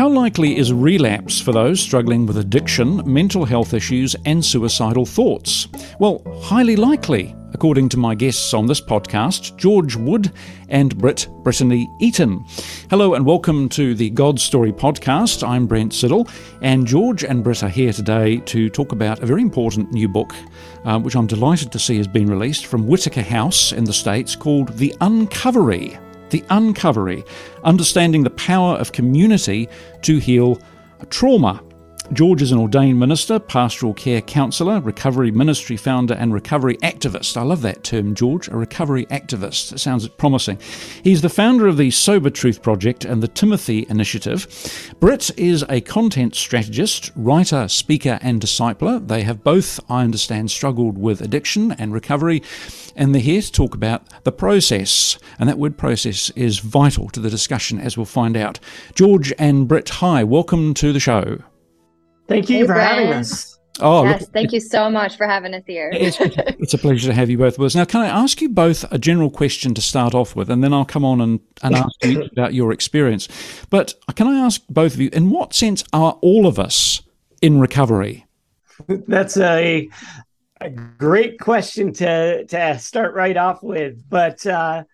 How likely is relapse for those struggling with addiction, mental health issues, and suicidal thoughts? Well, highly likely, according to my guests on this podcast, George Wood and Britt Brittany Eaton. Hello and welcome to the God Story podcast. I'm Brent Siddle, and George and Britt are here today to talk about a very important new book, uh, which I'm delighted to see has been released from Whitaker House in the States called The Uncovery the Uncovery, understanding the power of community to heal trauma. George is an ordained minister, pastoral care counsellor, recovery ministry founder, and recovery activist. I love that term, George, a recovery activist. It sounds promising. He's the founder of the Sober Truth Project and the Timothy Initiative. Britt is a content strategist, writer, speaker, and discipler. They have both, I understand, struggled with addiction and recovery, and they're here to talk about the process. And that word process is vital to the discussion, as we'll find out. George and Britt, hi, welcome to the show. Thank you hey, for Brent. having us. Oh, yes, look, thank you so much for having us here. it's, it's, a pleasure to have you both with us. Now, can I ask you both a general question to start off with, and then I'll come on and, and ask you about your experience. But can I ask both of you, in what sense are all of us in recovery? That's a, a great question to, to start right off with. But uh,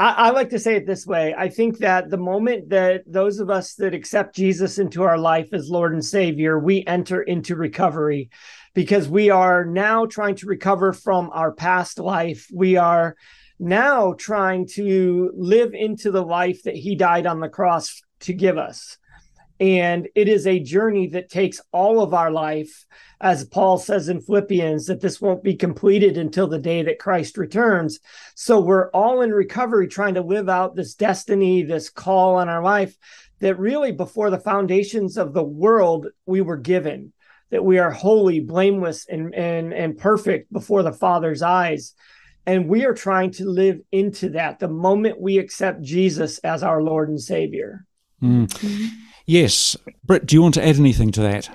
I, I, like to say it this way. I think that the moment that those of us that accept Jesus into our life as Lord and Savior, we enter into recovery because we are now trying to recover from our past life. We are now trying to live into the life that He died on the cross to give us. And it is a journey that takes all of our life as Paul says in Philippians, that this won't be completed until the day that Christ returns. So we're all in recovery trying to live out this destiny, this call on our life that really before the foundations of the world we were given, that we are holy, blameless, and, and, and perfect before the Father's eyes. And we are trying to live into that the moment we accept Jesus as our Lord and Savior. Mm. Yes. Britt, do you want to add anything to that?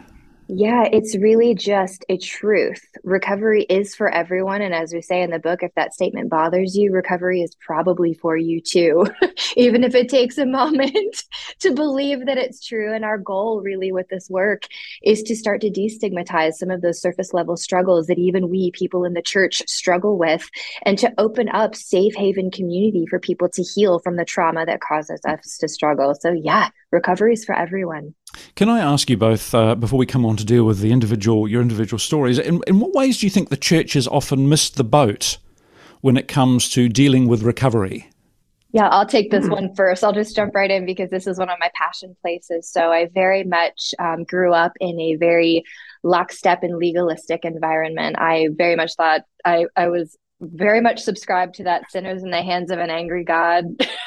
Yeah, it's really just a truth. Recovery is for everyone. And as we say in the book, if that statement bothers you, recovery is probably for you too, even if it takes a moment to believe that it's true. And our goal, really, with this work is to start to destigmatize some of those surface level struggles that even we, people in the church, struggle with, and to open up safe haven community for people to heal from the trauma that causes us to struggle. So, yeah, recovery is for everyone. Can I ask you both uh, before we come on to deal with the individual your individual stories? In, in what ways do you think the church has often missed the boat when it comes to dealing with recovery? Yeah, I'll take this one first. I'll just jump right in because this is one of my passion places. So I very much um, grew up in a very lockstep and legalistic environment. I very much thought I, I was very much subscribed to that sinners in the hands of an angry God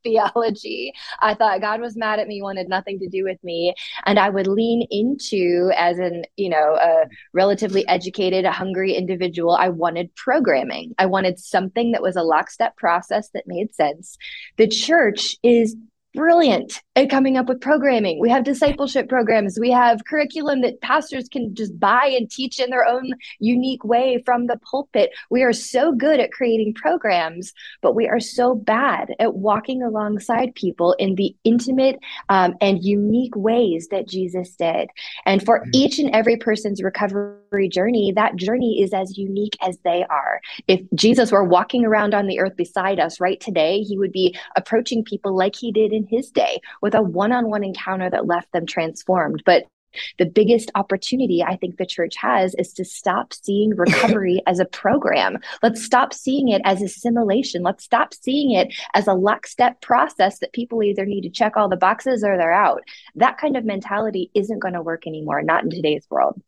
theology. I thought God was mad at me, wanted nothing to do with me. And I would lean into, as an, you know, a relatively educated, a hungry individual, I wanted programming. I wanted something that was a lockstep process that made sense. The church is brilliant at coming up with programming. We have discipleship programs. We have curriculum that pastors can just buy and teach in their own unique way from the pulpit. We are so good at creating programs, but we are so bad at walking alongside people in the intimate um, and unique ways that Jesus did. And for mm-hmm. each and every person's recovery journey, that journey is as unique as they are. If Jesus were walking around on the earth beside us right today, he would be approaching people like he did in in his day with a one on one encounter that left them transformed. But the biggest opportunity I think the church has is to stop seeing recovery as a program. Let's stop seeing it as assimilation. Let's stop seeing it as a lockstep process that people either need to check all the boxes or they're out. That kind of mentality isn't going to work anymore, not in today's world.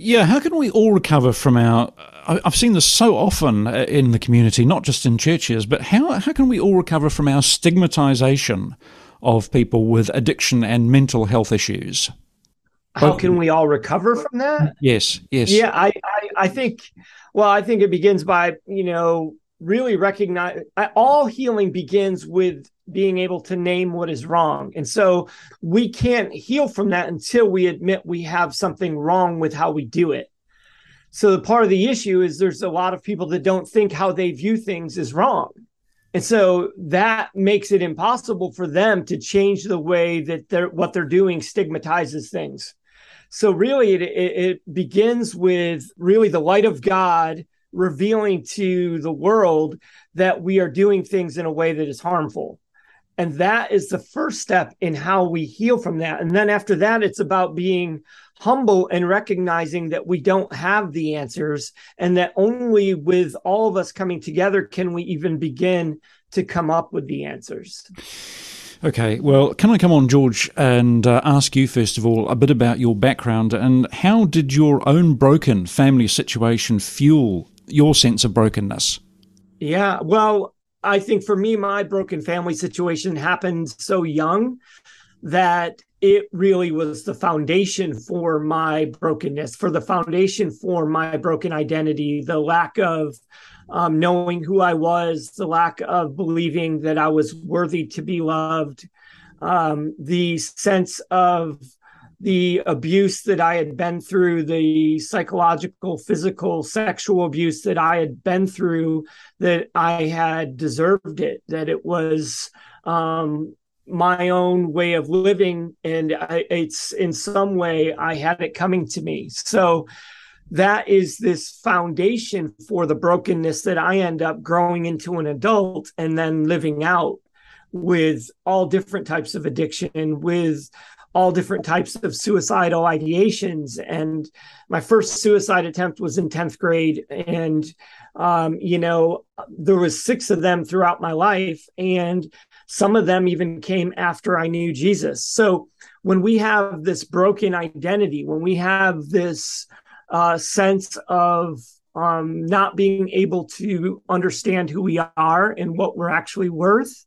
Yeah, how can we all recover from our? I've seen this so often uh, in the community, not just in churches, but how, how can we all recover from our stigmatization of people with addiction and mental health issues? How can we all recover from that? Yes, yes. Yeah, I, I, I think, well, I think it begins by, you know, really recognize all healing begins with being able to name what is wrong. And so we can't heal from that until we admit we have something wrong with how we do it. So the part of the issue is there's a lot of people that don't think how they view things is wrong. And so that makes it impossible for them to change the way that they're what they're doing stigmatizes things. So really it, it begins with really the light of God revealing to the world that we are doing things in a way that is harmful. And that is the first step in how we heal from that. And then after that, it's about being humble and recognizing that we don't have the answers and that only with all of us coming together can we even begin to come up with the answers. Okay, well, can I come on, George, and uh, ask you, first of all, a bit about your background and how did your own broken family situation fuel your sense of brokenness? Yeah, well, I think for me, my broken family situation happened so young that it really was the foundation for my brokenness, for the foundation for my broken identity, the lack of um, knowing who I was, the lack of believing that I was worthy to be loved, um, the sense of the abuse that I had been through, the psychological, physical, sexual abuse that I had been through, that I had deserved it, that it was um, my own way of living. And I, it's in some way, I had it coming to me. So that is this foundation for the brokenness that I end up growing into an adult and then living out with all different types of addiction, with all different types of suicidal ideations. And my first suicide attempt was in 10th grade. And, um, you know, there was six of them throughout my life. And some of them even came after I knew Jesus. So when we have this broken identity, when we have this uh, sense of um, not being able to understand who we are and what we're actually worth,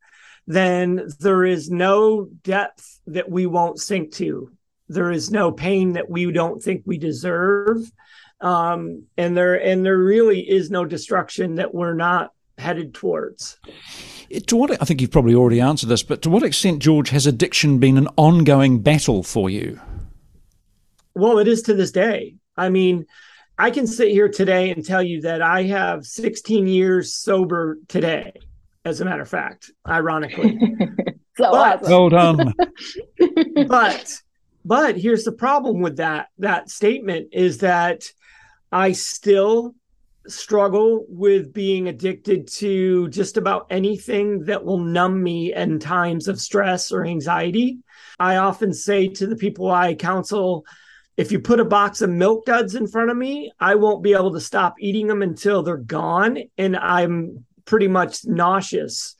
then there is no depth that we won't sink to. There is no pain that we don't think we deserve. Um, and there and there really is no destruction that we're not headed towards. To what I think you've probably already answered this, but to what extent, George, has addiction been an ongoing battle for you? Well, it is to this day. I mean, I can sit here today and tell you that I have 16 years sober today as a matter of fact, ironically. so but, well done. but but here's the problem with that that statement is that I still struggle with being addicted to just about anything that will numb me in times of stress or anxiety. I often say to the people I counsel, if you put a box of milk duds in front of me, I won't be able to stop eating them until they're gone. And I'm pretty much nauseous.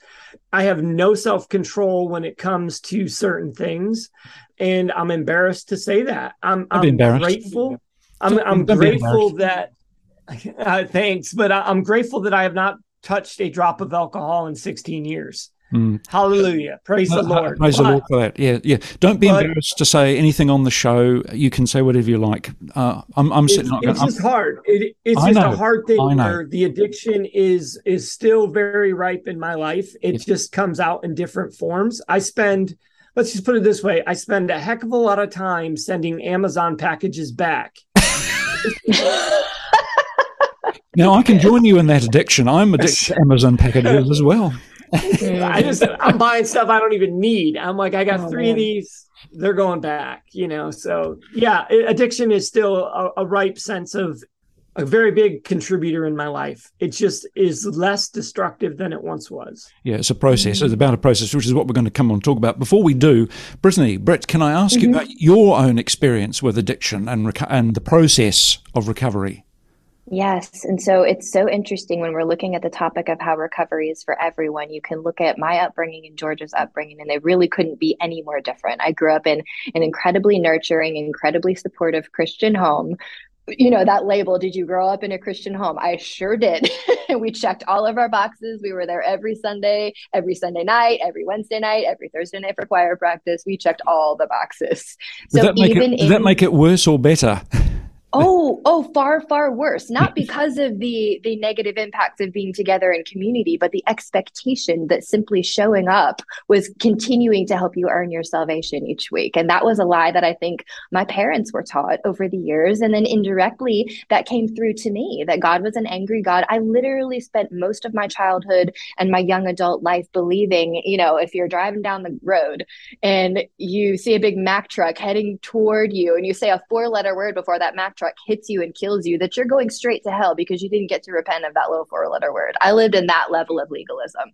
I have no self control when it comes to certain things. And I'm embarrassed to say that. I'm, I'm grateful. I'm, I'm grateful that, uh, thanks, but I, I'm grateful that I have not touched a drop of alcohol in 16 years. Mm. Hallelujah. Praise the Lord. Praise but, the Lord for that. Yeah, yeah. Don't be but, embarrassed to say anything on the show. You can say whatever you like. Uh, I'm, I'm sitting. It's, it's just hard. It, it's I just know, a hard thing where the addiction is is still very ripe in my life. It yeah. just comes out in different forms. I spend. Let's just put it this way: I spend a heck of a lot of time sending Amazon packages back. now I can join you in that addiction. I'm addicted to Amazon packages as well. I just I'm buying stuff I don't even need. I'm like, I got oh, three man. of these. They're going back, you know. So yeah, addiction is still a, a ripe sense of a very big contributor in my life. It just is less destructive than it once was. Yeah, it's a process. It's about a process, which is what we're going to come on and talk about. Before we do, Brittany, Brett, can I ask mm-hmm. you about your own experience with addiction and reco- and the process of recovery? Yes. And so it's so interesting when we're looking at the topic of how recovery is for everyone. You can look at my upbringing and George's upbringing, and they really couldn't be any more different. I grew up in an incredibly nurturing, incredibly supportive Christian home. You know, that label, did you grow up in a Christian home? I sure did. we checked all of our boxes. We were there every Sunday, every Sunday night, every Wednesday night, every Thursday night for choir practice. We checked all the boxes. So does that make, it, in, does that make it worse or better? Oh, oh, far, far worse. Not because of the the negative impacts of being together in community, but the expectation that simply showing up was continuing to help you earn your salvation each week. And that was a lie that I think my parents were taught over the years. And then indirectly that came through to me that God was an angry God. I literally spent most of my childhood and my young adult life believing, you know, if you're driving down the road and you see a big Mack truck heading toward you and you say a four letter word before that Mack truck hits you and kills you, that you're going straight to hell because you didn't get to repent of that little four letter word. I lived in that level of legalism.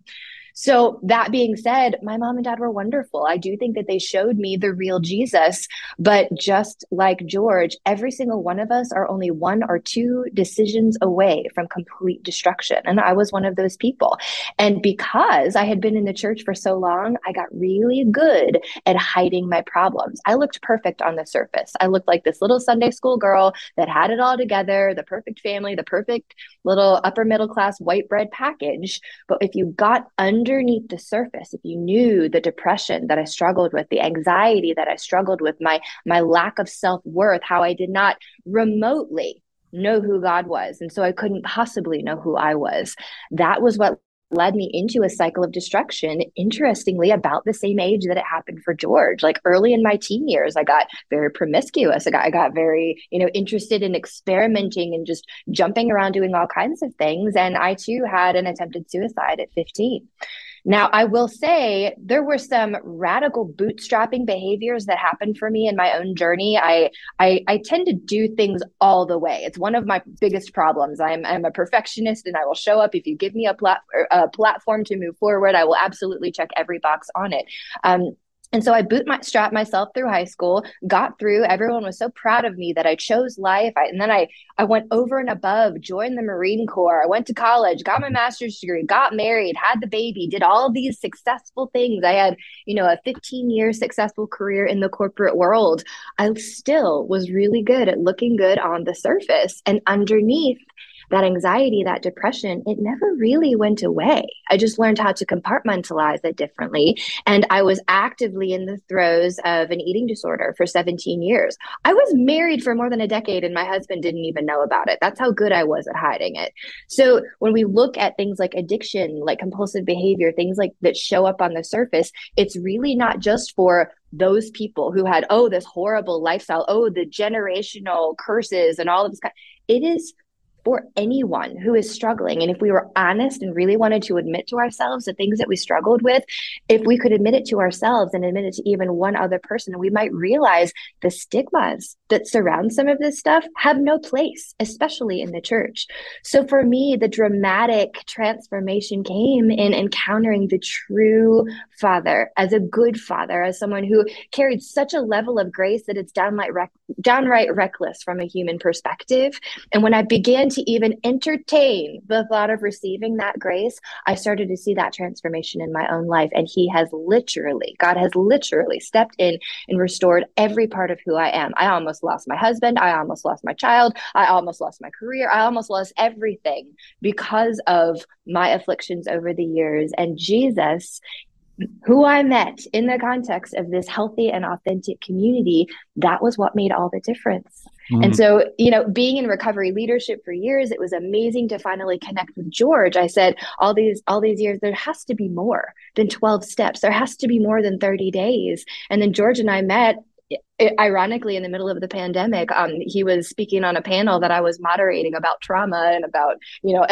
So, that being said, my mom and dad were wonderful. I do think that they showed me the real Jesus. But just like George, every single one of us are only one or two decisions away from complete destruction. And I was one of those people. And because I had been in the church for so long, I got really good at hiding my problems. I looked perfect on the surface. I looked like this little Sunday school girl that had it all together, the perfect family, the perfect little upper middle class white bread package. But if you got under underneath the surface if you knew the depression that i struggled with the anxiety that i struggled with my my lack of self-worth how i did not remotely know who god was and so i couldn't possibly know who i was that was what led me into a cycle of destruction interestingly about the same age that it happened for george. Like early in my teen years i got very promiscuous. I got, I got very you know interested in experimenting and just jumping around doing all kinds of things. And i too had an attempted suicide at 15 now, I will say there were some radical bootstrapping behaviors that happened for me in my own journey. I, I, I tend to do things all the way. It's one of my biggest problems. I'm, I'm a perfectionist and I will show up. If you give me a, plat- a platform to move forward, I will absolutely check every box on it. Um, and so I boot my strap myself through high school, got through. Everyone was so proud of me that I chose life. I, and then I I went over and above, joined the Marine Corps. I went to college, got my master's degree, got married, had the baby, did all these successful things. I had, you know, a 15 year successful career in the corporate world. I still was really good at looking good on the surface. And underneath that anxiety, that depression, it never really went away. I just learned how to compartmentalize it differently. And I was actively in the throes of an eating disorder for 17 years. I was married for more than a decade and my husband didn't even know about it. That's how good I was at hiding it. So when we look at things like addiction, like compulsive behavior, things like that show up on the surface, it's really not just for those people who had oh this horrible lifestyle oh the generational curses and all of this kind it is for anyone who is struggling. And if we were honest and really wanted to admit to ourselves the things that we struggled with, if we could admit it to ourselves and admit it to even one other person, we might realize the stigmas that surround some of this stuff have no place, especially in the church. So for me, the dramatic transformation came in encountering the true father as a good father, as someone who carried such a level of grace that it's downright, rec- downright reckless from a human perspective. And when I began to even entertain the thought of receiving that grace, I started to see that transformation in my own life. And He has literally, God has literally stepped in and restored every part of who I am. I almost lost my husband. I almost lost my child. I almost lost my career. I almost lost everything because of my afflictions over the years. And Jesus, who I met in the context of this healthy and authentic community, that was what made all the difference. Mm. And so, you know, being in recovery leadership for years, it was amazing to finally connect with George. I said, all these all these years, there has to be more than 12 steps. There has to be more than 30 days. And then George and I met ironically in the middle of the pandemic um, he was speaking on a panel that i was moderating about trauma and about you know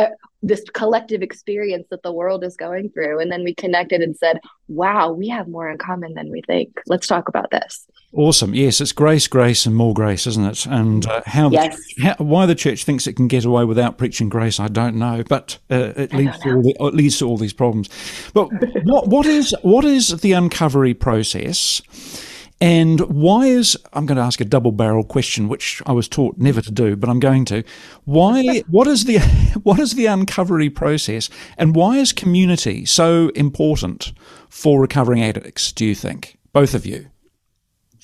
this collective experience that the world is going through. And then we connected and said wow we have more in common than we think. Let's talk about this. Awesome. Yes it's grace grace and more grace isn't it? And uh, how, yes. the, how, why the church thinks it can get away without preaching grace i don't know but uh, it leads to all the, it leads to all these problems. But what what is what is the uncovery process and why is I'm going to ask a double barrel question, which I was taught never to do, but I'm going to. Why? what is the what is the uncovery process, and why is community so important for recovering addicts? Do you think both of you?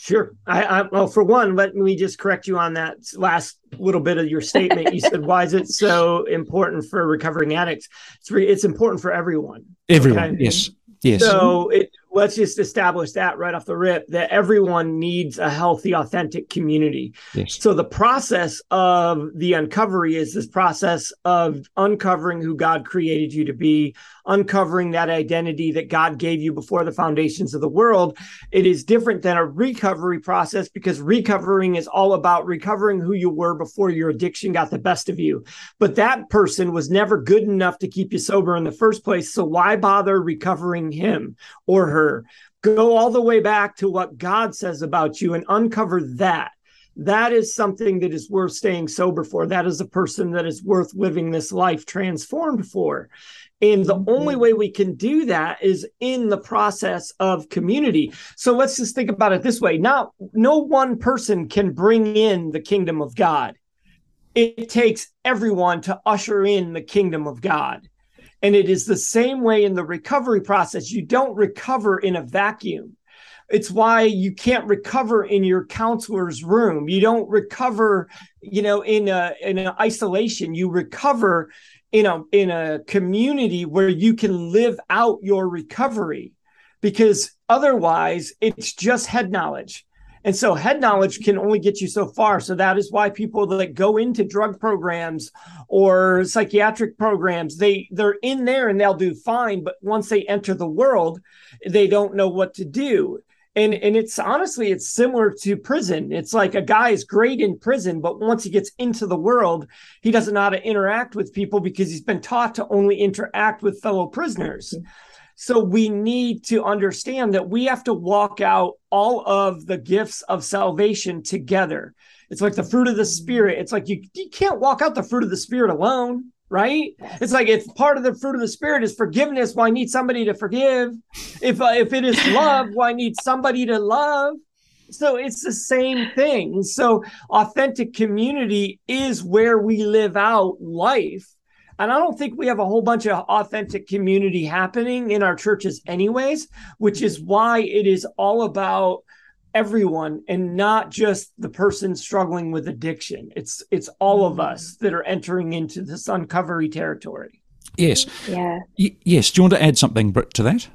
Sure. I, I, well, for one, let me just correct you on that last little bit of your statement. You said, "Why is it so important for recovering addicts?" It's re, it's important for everyone. Everyone, okay? yes, yes. So it, let's just establish that right off the rip that everyone needs a healthy, authentic community. Yes. So the process of the uncovery is this process of uncovering who God created you to be, uncovering that identity that God gave you before the foundations of the world. It is different than a recovery process because recovering is all about recovering who you were before your addiction got the best of you. But that person was never good enough to keep you sober in the first place. So why bother recovering him or her? Go all the way back to what God says about you and uncover that that is something that is worth staying sober for. That is a person that is worth living this life transformed for. And the mm-hmm. only way we can do that is in the process of community. So let's just think about it this way. Not no one person can bring in the kingdom of God. It takes everyone to usher in the kingdom of God. And it is the same way in the recovery process. You don't recover in a vacuum. It's why you can't recover in your counselor's room. You don't recover, you know, in a in an isolation. You recover in a in a community where you can live out your recovery because otherwise it's just head knowledge and so head knowledge can only get you so far. So that is why people that go into drug programs or psychiatric programs they they're in there and they'll do fine. But once they enter the world they don't know what to do. And and it's honestly it's similar to prison. It's like a guy is great in prison but once he gets into the world he doesn't know how to interact with people because he's been taught to only interact with fellow prisoners so we need to understand that we have to walk out all of the gifts of salvation together it's like the fruit of the spirit it's like you, you can't walk out the fruit of the spirit alone right? It's like if part of the fruit of the spirit is forgiveness, why need somebody to forgive? If uh, if it is love, why need somebody to love? So it's the same thing. So authentic community is where we live out life. And I don't think we have a whole bunch of authentic community happening in our churches, anyways, which is why it is all about everyone and not just the person struggling with addiction. It's it's all of mm-hmm. us that are entering into this uncovery territory. Yes. Yeah. Y- yes. Do you want to add something Britt, to that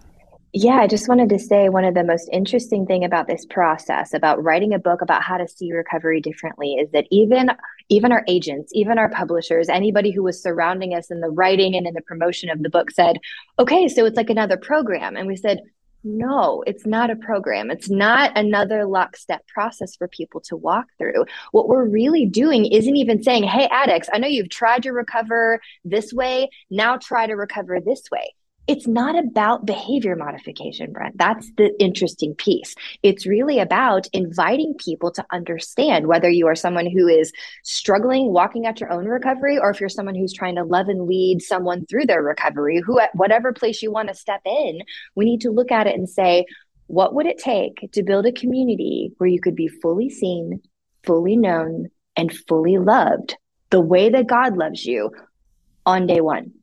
yeah i just wanted to say one of the most interesting thing about this process about writing a book about how to see recovery differently is that even even our agents even our publishers anybody who was surrounding us in the writing and in the promotion of the book said okay so it's like another program and we said no, it's not a program. It's not another lockstep process for people to walk through. What we're really doing isn't even saying, hey, addicts, I know you've tried to recover this way. Now try to recover this way it's not about behavior modification, Brent. That's the interesting piece. It's really about inviting people to understand whether you are someone who is struggling walking at your own recovery or if you're someone who's trying to love and lead someone through their recovery, who at whatever place you want to step in, we need to look at it and say, what would it take to build a community where you could be fully seen, fully known, and fully loved the way that God loves you on day one?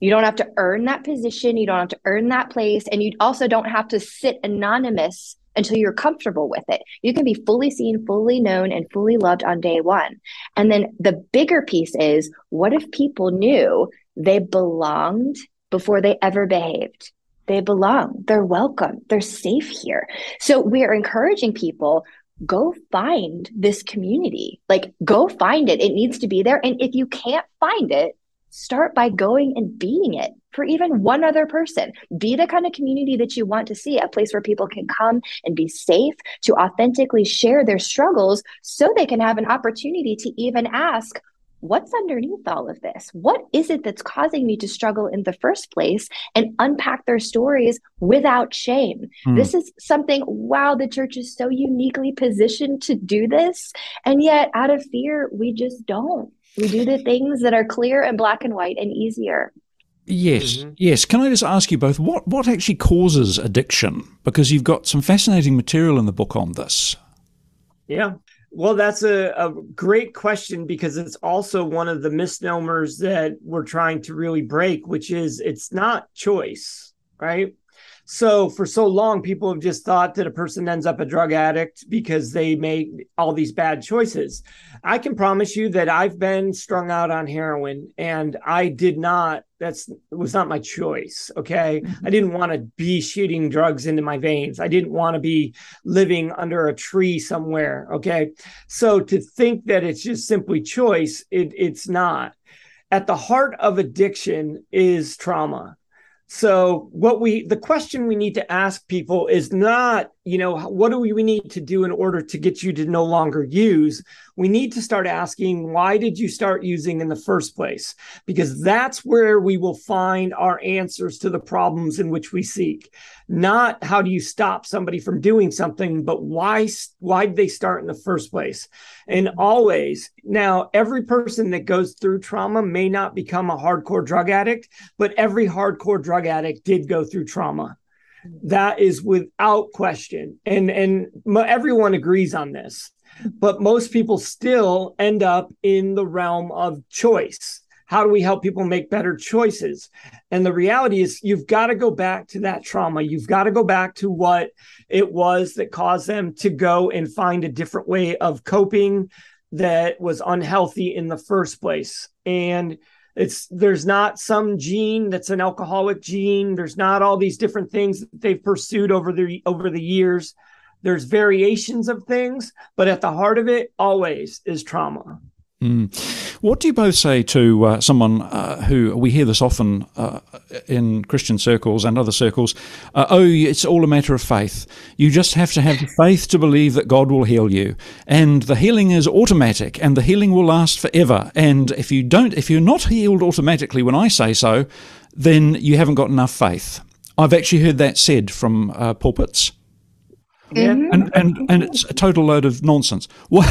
You don't have to earn that position. You don't have to earn that place. And you also don't have to sit anonymous until you're comfortable with it. You can be fully seen, fully known, and fully loved on day one. And then the bigger piece is what if people knew they belonged before they ever behaved? They belong, they're welcome, they're safe here. So we are encouraging people go find this community. Like, go find it. It needs to be there. And if you can't find it, start by going and being it for even one other person. Be the kind of community that you want to see, a place where people can come and be safe to authentically share their struggles so they can have an opportunity to even ask, What's underneath all of this? What is it that's causing me to struggle in the first place? And unpack their stories without shame. Mm. This is something, wow, the church is so uniquely positioned to do this. And yet, out of fear, we just don't. We do the things that are clear and black and white and easier. Yes, mm-hmm. yes. Can I just ask you both what what actually causes addiction? Because you've got some fascinating material in the book on this. Yeah. Well, that's a, a great question because it's also one of the misnomers that we're trying to really break, which is it's not choice, right? So for so long, people have just thought that a person ends up a drug addict because they make all these bad choices. I can promise you that I've been strung out on heroin and I did not, that's was not my choice. Okay. Mm-hmm. I didn't want to be shooting drugs into my veins. I didn't want to be living under a tree somewhere. Okay. So to think that it's just simply choice, it, it's not. At the heart of addiction is trauma so what we the question we need to ask people is not, you know, what do we, need to do in order to get you to no longer use? We need to start asking why did you start using in the first place? Because that's where we will find our answers to the problems in which we seek. Not how do you stop somebody from doing something, but why why did they start in the first place? And always now every person that goes through trauma may not become a hardcore drug addict, but every hardcore drug addict did go through trauma. That is without question. And and everyone agrees on this. But most people still end up in the realm of choice. How do we help people make better choices? And the reality is, you've got to go back to that trauma. You've got to go back to what it was that caused them to go and find a different way of coping that was unhealthy in the first place. And it's there's not some gene that's an alcoholic gene there's not all these different things that they've pursued over the over the years there's variations of things but at the heart of it always is trauma Mm. What do you both say to uh, someone uh, who we hear this often uh, in Christian circles and other circles? Uh, oh, it's all a matter of faith. You just have to have faith to believe that God will heal you, and the healing is automatic, and the healing will last forever. And if you don't, if you're not healed automatically when I say so, then you haven't got enough faith. I've actually heard that said from uh, pulpits. Yeah. Mm-hmm. And, and and it's a total load of nonsense. What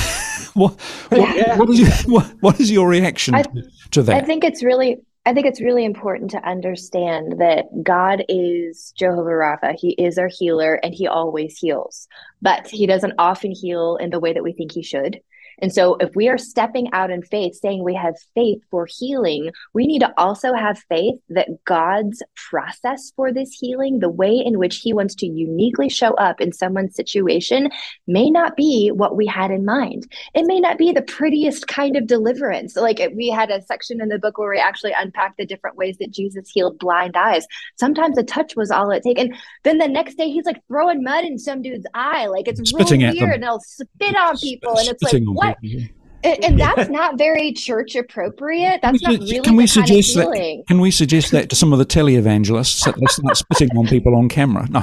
what what, yeah. what, is, your, what, what is your reaction I, to that? I think it's really I think it's really important to understand that God is Jehovah Rapha. He is our healer and he always heals. But he doesn't often heal in the way that we think he should. And so, if we are stepping out in faith, saying we have faith for healing, we need to also have faith that God's process for this healing, the way in which He wants to uniquely show up in someone's situation, may not be what we had in mind. It may not be the prettiest kind of deliverance. Like we had a section in the book where we actually unpacked the different ways that Jesus healed blind eyes. Sometimes a touch was all it took. And then the next day, he's like throwing mud in some dude's eye. Like it's Spitting real weird. And they'll spit on people. And it's like, what? And, and that's not very church appropriate. That's not really can we suggest that? Can we suggest that to some of the televangelists that they start spitting on people on camera? No,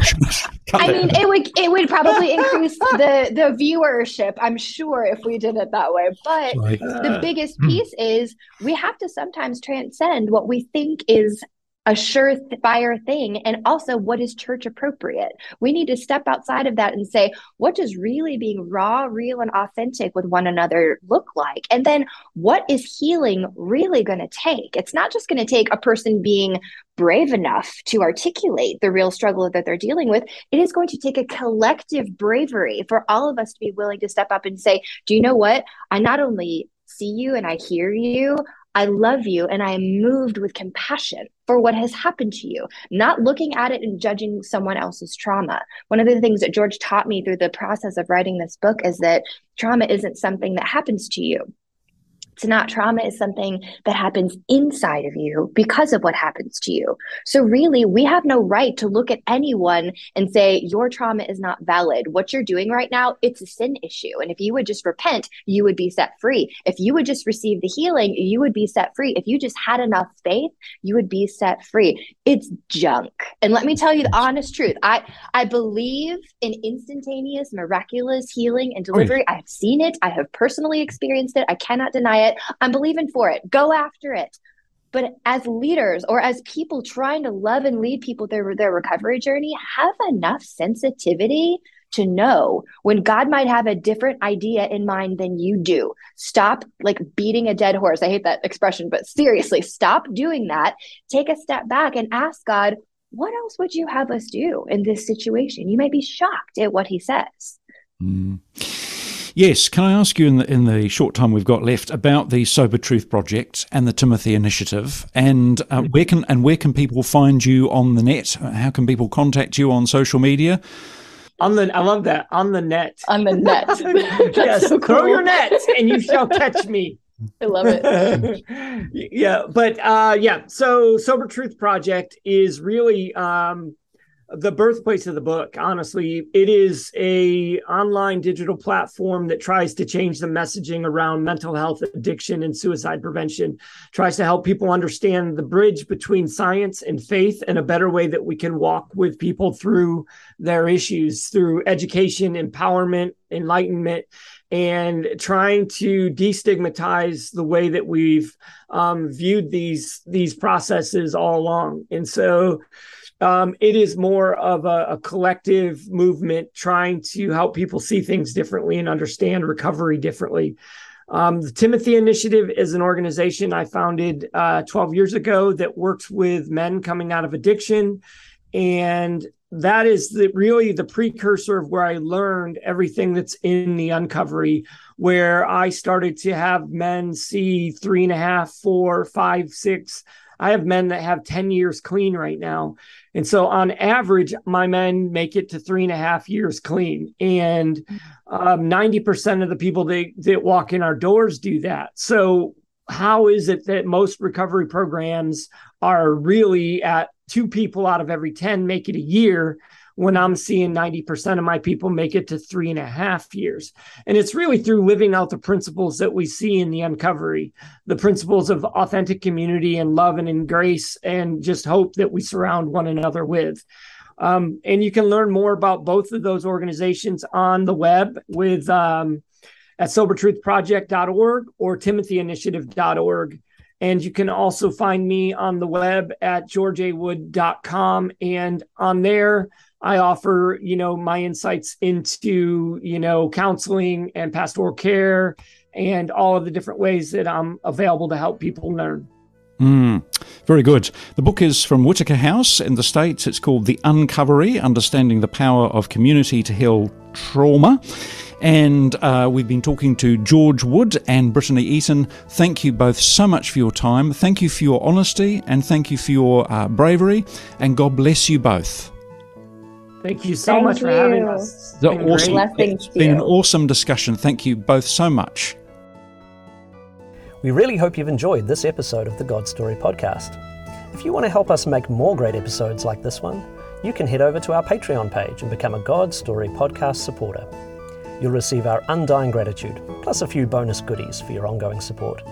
I mean it would it would probably increase the the viewership. I'm sure if we did it that way. But right. the biggest hmm. piece is we have to sometimes transcend what we think is a surefire thing and also what is church appropriate? We need to step outside of that and say what does really being raw real and authentic with one another look like? And then what is healing really going to take? It's not just going to take a person being brave enough to articulate the real struggle that they're dealing with. It is going to take a collective bravery for all of us to be willing to step up and say do you know what? I not only see you and i hear you I love you and I am moved with compassion for what has happened to you, not looking at it and judging someone else's trauma. One of the things that George taught me through the process of writing this book is that trauma isn't something that happens to you. It's not trauma is something that happens inside of you because of what happens to you. So really, we have no right to look at anyone and say your trauma is not valid. What you're doing right now, it's a sin issue. And if you would just repent, you would be set free. If you would just receive the healing, you would be set free. If you just had enough faith, you would be set free. It's junk. And let me tell you the honest truth. I I believe in instantaneous miraculous healing and delivery. I have seen it. I have personally experienced it. I cannot deny it. I'm believing for it. Go after it. But as leaders or as people trying to love and lead people through their recovery journey, have enough sensitivity to know when God might have a different idea in mind than you do. Stop like beating a dead horse. I hate that expression, but seriously, stop doing that. Take a step back and ask God, what else would you have us do in this situation? You might be shocked at what he says. Mm. Yes, can I ask you in the in the short time we've got left about the Sober Truth Project and the Timothy Initiative, and uh, where can and where can people find you on the net? How can people contact you on social media? On the, I love that on the net. On the net. yes, so cool. throw your net and you shall catch me. I love it. yeah, but uh, yeah. So Sober Truth Project is really um, the birthplace of the book honestly it is a online digital platform that tries to change the messaging around mental health addiction and suicide prevention tries to help people understand the bridge between science and faith and a better way that we can walk with people through their issues through education empowerment enlightenment and trying to destigmatize the way that we've um, viewed these these processes all along. And so um, it is more of a, a, collective movement trying to help people see things differently and understand recovery differently. Um, the Timothy Initiative is an organization I founded uh, 12 years ago that works with men coming out of addiction. And that is the, really the precursor of where I learned everything that's in the uncovery, where I started to have men see three and a half, four, five, six. I have men that have 10 years clean right now. And so on average, my men make it to three and a half years clean. And um, 90% of the people that, that walk in our doors do that. So how is it that most recovery programs are really at two people out of every 10 make it a year when I'm seeing 90% of my people make it to three and a half years. And it's really through living out the principles that we see in the uncovery, the principles of authentic community and love and in grace and just hope that we surround one another with. Um, and you can learn more about both of those organizations on the web with um, at sobertruthproject.org or timothyinitiative.org. And you can also find me on the web at georgeawood.com. And on there, I offer, you know, my insights into, you know, counseling and pastoral care and all of the different ways that I'm available to help people learn. Mm, very good. The book is from Whitaker House in the States. It's called The Uncovery Understanding the Power of Community to Heal Trauma. And uh, we've been talking to George Wood and Brittany Eaton. Thank you both so much for your time. Thank you for your honesty and thank you for your uh, bravery. And God bless you both. Thank you so Thank much you. for having us. It's been, awesome. it's been an awesome discussion. Thank you both so much. We really hope you've enjoyed this episode of the God Story podcast. If you want to help us make more great episodes like this one, you can head over to our Patreon page and become a God Story podcast supporter. You'll receive our undying gratitude, plus a few bonus goodies for your ongoing support.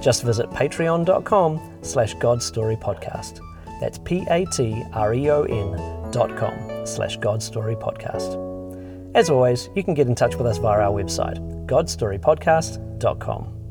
Just visit patreon.com slash godstorypodcast. That's P-A-T-R-E-O-N dot com slash godstorypodcast. As always, you can get in touch with us via our website, godstorypodcast.com.